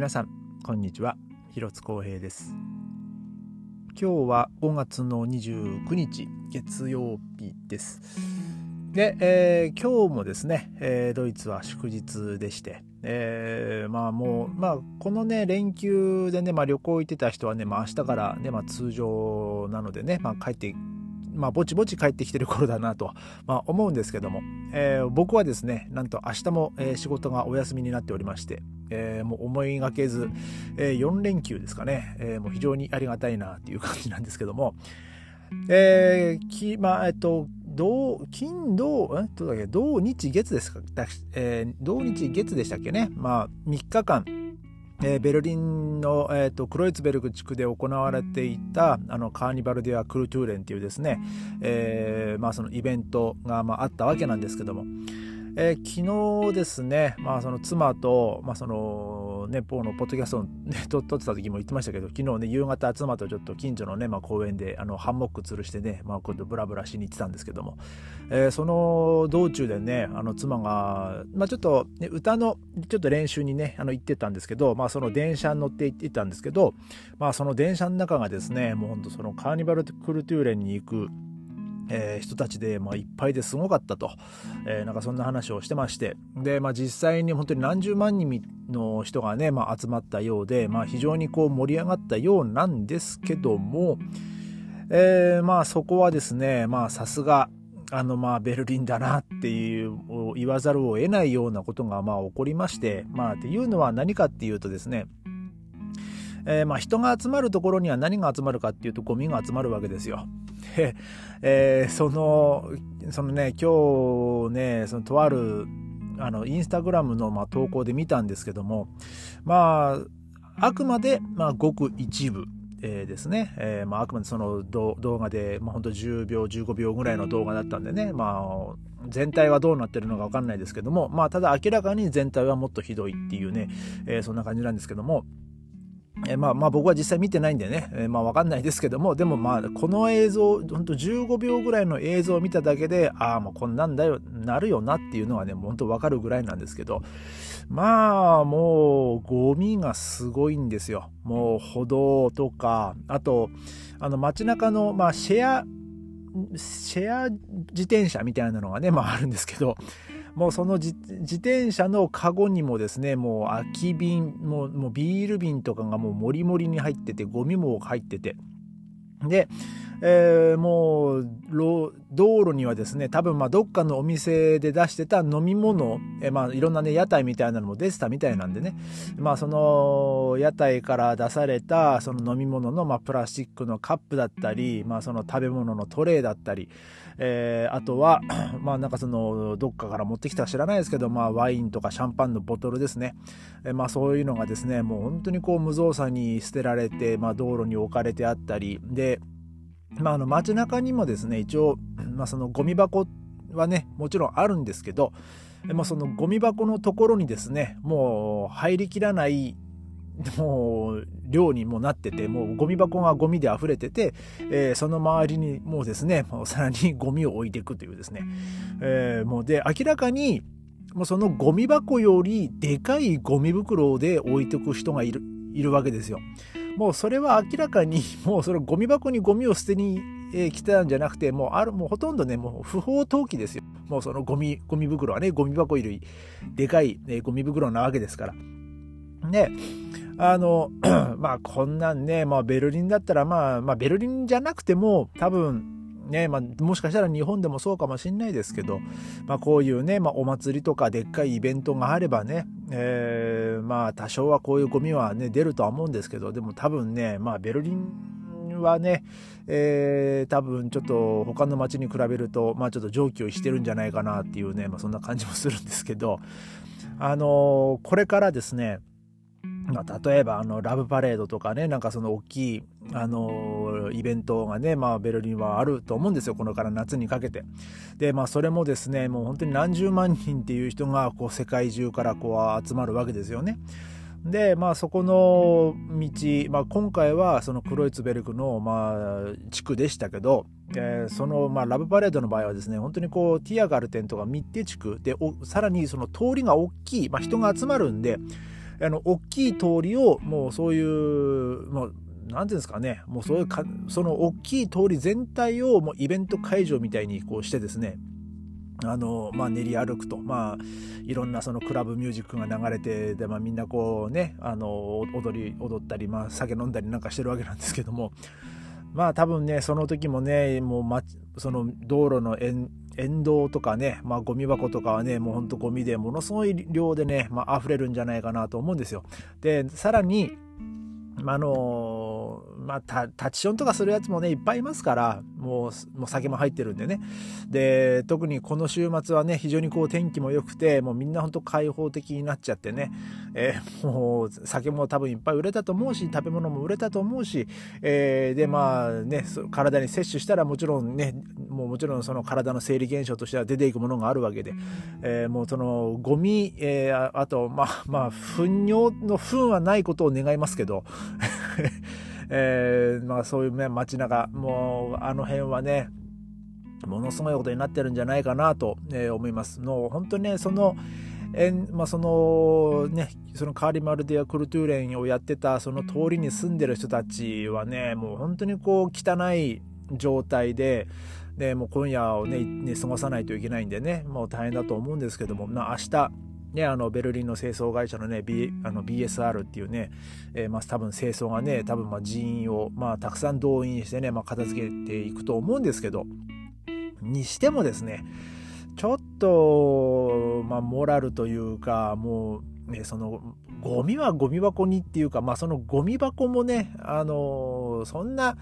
皆さんこんにちは。広津光平です。今日は5月の29日月曜日です。で、えー、今日もですね、えー、ドイツは祝日でして、えー、まあもう、まあ、このね、連休でね、まあ、旅行行ってた人はね、まあ、明日からね、まあ、通常なのでね、まあ、帰ってまあ、ぼちぼち帰ってきてる頃だなと、まあ、思うんですけども、えー、僕はですね、なんと明日も、えー、仕事がお休みになっておりまして、えー、もう思いがけず、え、4連休ですかね、え、もう非常にありがたいなっていう感じなんですけども、えー、き、まあ、えっと、土、金、土、えどうだっけ、土日月ですか、えー、土日月でしたっけね。まあ、3日間、えー、ベルリンの、えーと、クロイツベルグ地区で行われていたあのカーニバル・デア・クルトゥーレンっていうですね、えーまあ、そのイベントが、まあ、あったわけなんですけども、えー、昨日ですね、まあ、その妻と、まあ、そのね、ポーのポッドキャストを、ね、撮ってた時も言ってましたけど、昨日ね、夕方妻とちょっと近所のね、まあ、公園であのハンモック吊るしてね、まあ、こうブラブラしに行ってたんですけども、えー、その道中でね、あの妻が、まあ、ちょっと、ね、歌のちょっと練習にね、あの行ってたんですけど、まあ、その電車に乗って行ったんですけど、まあ、その電車の中がですね、もう本当そのカーニバル・クルトゥーレンに行く、えー、人たちで、まあ、いっぱいですごかったと、えー、なんかそんな話をしてましてで、まあ、実際に本当に何十万人の人がね、まあ、集まったようで、まあ、非常にこう盛り上がったようなんですけども、えー、まあそこはですねまあさすがあのまあベルリンだなっていう言わざるを得ないようなことがまあ起こりましてまあっていうのは何かっていうとですねえ、まあ人が集まるところには何が集まるかっていうとゴミが集まるわけですよ。で、えー、その、そのね、今日ね、そのとある、あの、インスタグラムの、まあ、投稿で見たんですけども、まあ、あくまで、まあ、ごく一部、えー、ですね、えーまあ、あくまでその動画で、まあ、本当10秒15秒ぐらいの動画だったんでね、まあ、全体はどうなってるのか分かんないですけども、まあ、ただ明らかに全体はもっとひどいっていうね、えー、そんな感じなんですけども、えまあまあ僕は実際見てないんでね、え、まあわかんないですけども、でもまあこの映像、ほんと15秒ぐらいの映像を見ただけで、ああもうこんなんだよ、なるよなっていうのはね、本当わかるぐらいなんですけど、まあもうゴミがすごいんですよ。もう歩道とか、あと、あの街中の、まあシェア、シェア自転車みたいなのがね、まああるんですけど、もうその自転車のカゴにもですね、もう空き瓶、もうビール瓶とかがもうもりもりに入ってて、ゴミも入ってて、で、えー、もう道路にはですね多分まあどっかのお店で出してた飲み物、えー、まあいろんなね屋台みたいなのも出てたみたいなんでね。まあその屋台から出されたその飲み物のまあプラスチックのカップだったりまあその食べ物のトレーだったり、えー、あとは まあなんかそのどっかから持ってきたか知らないですけどまあワインとかシャンパンのボトルですね、えー、まあそういうのがですねもう本当にこう無造作に捨てられてまあ道路に置かれてあったりでまあ、あの街中にもですね一応、まあ、そのゴミ箱はねもちろんあるんですけど、まあ、そのゴミ箱のところにですねもう入りきらないもう量にもなっててもうゴミ箱がゴミで溢れてて、えー、その周りにもうですねもうさらに ゴミを置いていくというですね、えー、もうで明らかにもうそのゴミ箱よりでかいゴミ袋で置いておく人がいるいるわけですよ。もうそれは明らかに もうそれゴミ箱にゴミを捨てに、え来たんじゃなくてもうあるもうほとんどねもう不法投棄ですよ。もうそのゴミゴミ袋はねゴミ箱よりでかい、えゴミ袋なわけですから。であの まあこんなんね、まあ、ベルリンだったら、まあ、まあベルリンじゃなくても多分ねまあ、もしかしたら日本でもそうかもしれないですけど、まあ、こういうね、まあ、お祭りとかでっかいイベントがあればね、えー、まあ多少はこういうゴミはね出るとは思うんですけどでも多分ね、まあ、ベルリンはね、えー、多分ちょっと他の町に比べると、まあ、ちょっと常軌をしてるんじゃないかなっていうね、まあ、そんな感じもするんですけど、あのー、これからですねまあ、例えばあのラブパレードとかねなんかその大きいあのイベントがね、まあ、ベルリンはあると思うんですよこのから夏にかけて。でまあそれもですねもう本当に何十万人っていう人がこう世界中からこう集まるわけですよね。でまあそこの道、まあ、今回はそのクロイツベルクの、まあ、地区でしたけどえー、その、まあ、ラブパレードの場合はですね本当にこうティアガルテンとかミッテ地区でさらにその通りが大きい、まあ、人が集まるんであの大きい通りをもうそういうもう何ていうんですかね。もうそういうかその大きい通り全体をもうイベント会場みたいにこうしてですね。あのまあ、練り歩くと、まあ、いろんなそのクラブミュージックが流れてで、まあ、みんなこうねあの踊り踊ったり、まあ、酒飲んだりなんかしてるわけなんですけども。まあ多分ねその時もねもう、ま、その道路の沿沿道とかね、まあ、ゴミ箱とかはねもうほんとゴミでものすごい量でね、まあ溢れるんじゃないかなと思うんですよ。でさらにあのまあ、タッチションとかするやつもねいっぱいいますからもうもう酒も入ってるんでね。で特にこの週末はね非常にこう天気も良くてもうみんなほんと開放的になっちゃってね、えー、もう酒も多分いっぱい売れたと思うし食べ物も売れたと思うし、えー、でまあね体に摂取したらもちろんねもうもちろんその体の生理現象としては出ていくものがあるわけで、えー、もうそのゴミ、えー、あとまあまあ糞尿の糞はないことを願いますけど。えー、まあ、そういうね街中もうあの辺はねものすごいことになってるんじゃないかなと、えー、思います。の本当にねそのえまあ、そのねそのカーリマルディア・クルトゥーレンをやってたその通りに住んでる人たちはねもう本当にこう汚い状態ででもう今夜をねね過ごさないといけないんでねもう大変だと思うんですけども、まあ、明日ね、あのベルリンの清掃会社のね、B、あの BSR っていうね、えー、まあ、多分清掃がね多分まあ人員を、まあ、たくさん動員してね、まあ、片付けていくと思うんですけどにしてもですねちょっと、まあ、モラルというかもうね、そのゴミはゴミ箱にっていうか、まあ、そのゴミ箱もね、あのー、そんな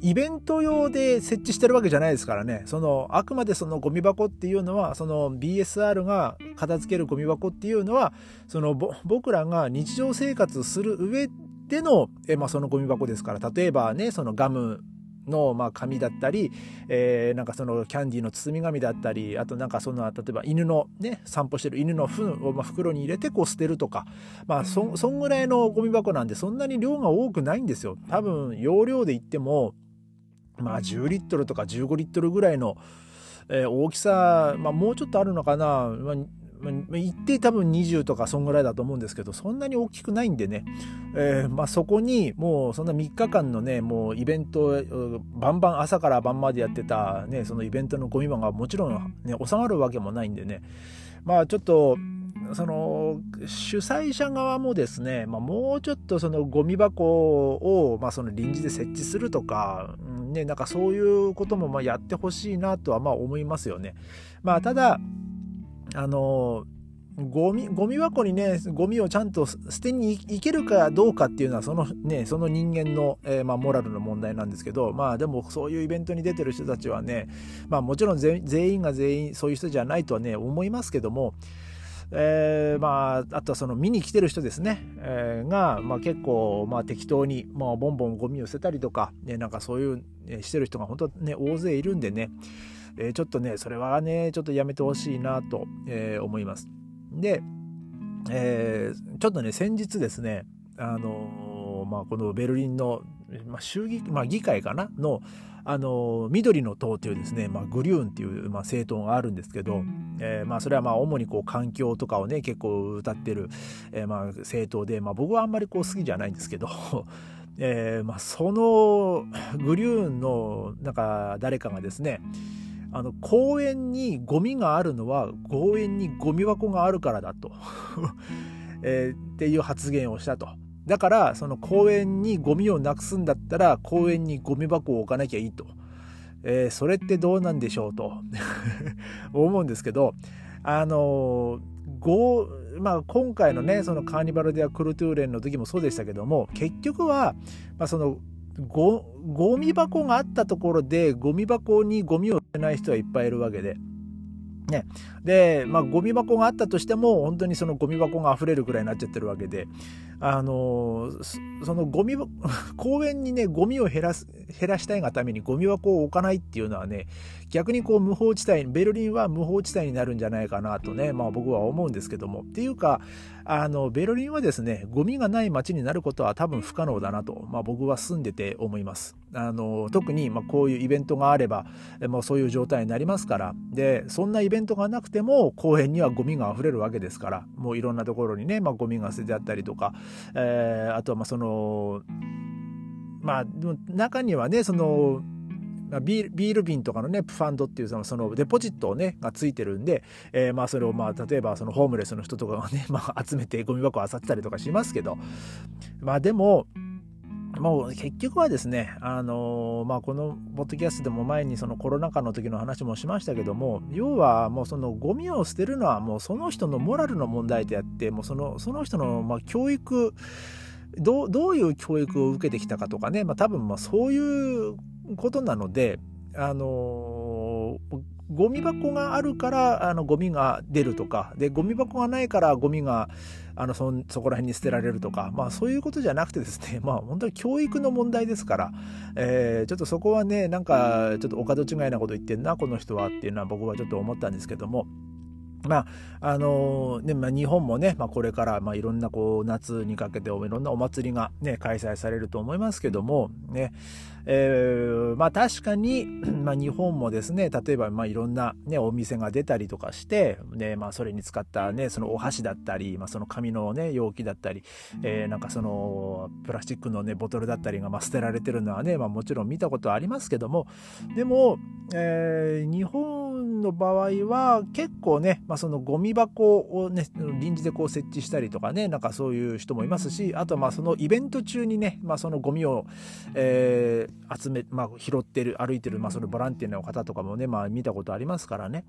イベント用で設置してるわけじゃないですからね。そのあくまでそのゴミ箱っていうのはその BSR が片付けるゴミ箱っていうのはその僕らが日常生活する上でのえ、まあ、そのゴミ箱ですから。例えばねそのガムの、まあ、紙だったり、えー、なんかそのキャンディーの包み紙だったりあとなんかその例えば犬のね散歩してる犬の糞をま袋に入れてこう捨てるとかまあそそんぐらいのゴミ箱なんでそんなに量が多くないんですよ。多分容量で言ってもまあ10リットルとか15リットルぐらいの、えー、大きさ、まあ、もうちょっとあるのかな、まあまあ、一定多分20とかそんぐらいだと思うんですけどそんなに大きくないんでね、えー、まあ、そこにもうそんな3日間のねもうイベントバンバン朝から晩までやってた、ね、そのイベントのゴミ場がもちろん、ね、収まるわけもないんでね。まあちょっとその主催者側もですね、まあ、もうちょっとそのゴミ箱を、まあ、その臨時で設置するとか、ね、なんかそういうこともまあやってほしいなとはまあ思いますよね。まあ、ただあのゴミゴミ箱にねゴミをちゃんと捨てに行けるかどうかっていうのはその,、ね、その人間の、えー、まあ、モラルの問題なんですけどまあでもそういうイベントに出てる人たちはね、まあ、もちろん全員が全員そういう人じゃないとはね思いますけども、えー、まあ、あとはその見に来てる人ですね、えー、が、まあ、結構、まあ、適当に、まあ、ボンボンゴミを捨てたりとか、ね、なんかそういう、ね、してる人が本当ね大勢いるんでねえー、ちょっとねそれはねちょっとやめてほしいなと、えー、思います。で、えー、ちょっとね先日ですねあのまあ、このベルリンの、まあ、衆議、まあ、議会かな？のあの緑の党というですね、まあ、グリューンっていう、まあ、政党があるんですけど、えーまあ、それはまあ主にこう環境とかをね結構歌ってる、えー、まあ政党で、まあ、僕はあんまりこう好きじゃないんですけど えーまあ、そのグリューンのなんか誰かがですねあの公園にゴミがあるのは公園にゴミ箱があるからだと、えー、っていう発言をしたと。だからその公園にゴミをなくすんだったら公園にゴミ箱を置かなきゃいいと。えー、それってどうなんでしょうと 思うんですけどあのごまあ、今回のねそのカーニバル・デア・クルトゥーレンの時もそうでしたけども結局は、まあ、そのゴミ箱があったところでゴミ箱にゴミを捨てない人はいっぱいいるわけで。ね、で、まあ、ゴミ箱があったとしても本当にそのゴミ箱が溢れるくらいになっちゃってるわけであのそのゴミ 公園にねゴミを減らす減らしたいがためにゴミ箱を置かないっていうのはね逆にこう無法地帯ベルリンは無法地帯になるんじゃないかなとね、まあ、僕は思うんですけども。っていうかあのベルリンはですねゴミがない街になることは多分不可能だなと、まあ、僕は住んでて思います。あの特にまこういうイベントがあれば、まあ、そういう状態になりますから。でそんなイベントがなくても公園にはゴミが溢れるわけですから。もういろんなところにね、まあ、ゴミが捨ててあったりとか、えー、あとはまあそのまあ中にはねそのビール瓶とかのねファンドっていうそのそのデポジットをねがついてるんで、えー、まあそれをまあ例えばそのホームレスの人とかがね、まあ、集めてゴミ箱を漁ってたりとかしますけど。まあでももう結局はですね、あのー、まあ、このポッドキャストでも前にそのコロナ禍の時の話もしましたけども要はもうそのゴミを捨てるのはもうその人のモラルの問題であってもうそのその人のまあ教育どどういう教育を受けてきたかとかね、まあ、多分まあそういうことなので、あのー、ゴミ箱があるからあのゴミが出るとか。でゴミ箱がないからゴミがあのそそこら辺に捨てられるとか、まあ、そういうことじゃなくてですね、まあ、本当に教育の問題ですから、えー、ちょっとそこはねなんかちょっとお門違いなこと言ってんなこの人はっていうのは僕はちょっと思ったんですけども。まああのねまあ、日本もね、まあ、これから、まあ、いろんなこう夏にかけていろんなお祭りが、ね、開催されると思いますけども、ねえーまあ、確かに、まあ、日本もですね例えば、まあ、いろんな、ね、お店が出たりとかして、ねまあ、それに使った、ね、そのお箸だったり、まあ、その紙の、ね、容器だったり、えー、なんかそのプラスチックの、ね、ボトルだったりが、まあ、捨てられてるのはね、まあ、もちろん見たことはありますけどもでも、えー、日本の場合は結構ね、まあ、そのゴミ箱をね臨時でこう設置したりとかねなんかそういう人もいますしあとまあそのイベント中にね、まあ、そのゴミを、えー、集め、まあ、拾ってる歩いてる、まあ、そのボランティアの方とかもね、まあ、見たことありますからね。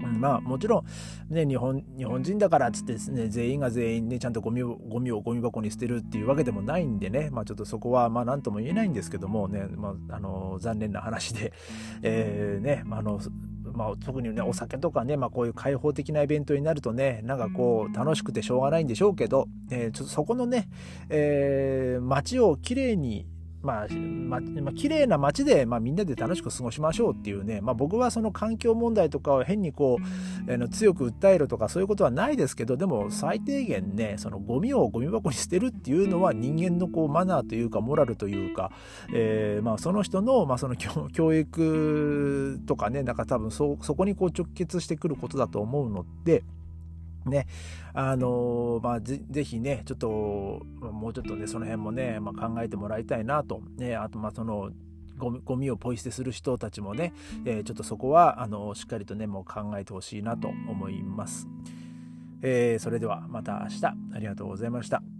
まあもちろん、ね、日本日本人だからっつってですね全員が全員ねちゃんとゴミをゴミをゴミ箱に捨てるっていうわけでもないんでね、まあ、ちょっとそこはまあ何とも言えないんですけどもね、まあ、あの残念な話で、えー、ね、まあ、あのまあ、特にねお酒とかね、まあ、こういう開放的なイベントになるとねなんかこう楽しくてしょうがないんでしょうけど、えー、ちょっとそこのね、えー、街をきれいにまあ、ま、まあ、綺麗な街で、まあ、みんなで楽しく過ごしましょうっていうね、まあ、僕はその環境問題とかを変にこう、えー、強く訴えるとかそういうことはないですけど、でも最低限ね、そのゴミをゴミ箱に捨てるっていうのは人間のこうマナーというか、モラルというか、えー、まあ、その人の、まあ、その教育とかね、なんか多分そ、そこにこう直結してくることだと思うので、ね、あのー、まあぜ、ぜひね、ちょっと、もうちょっとね、その辺もね、まあ、考えてもらいたいなと。ね、あと、まあ、その、ゴミをポイ捨てする人たちもね、えー、ちょっとそこは、あのしっかりとね、もう考えてほしいなと思います。えー、それではまた明日、ありがとうございました。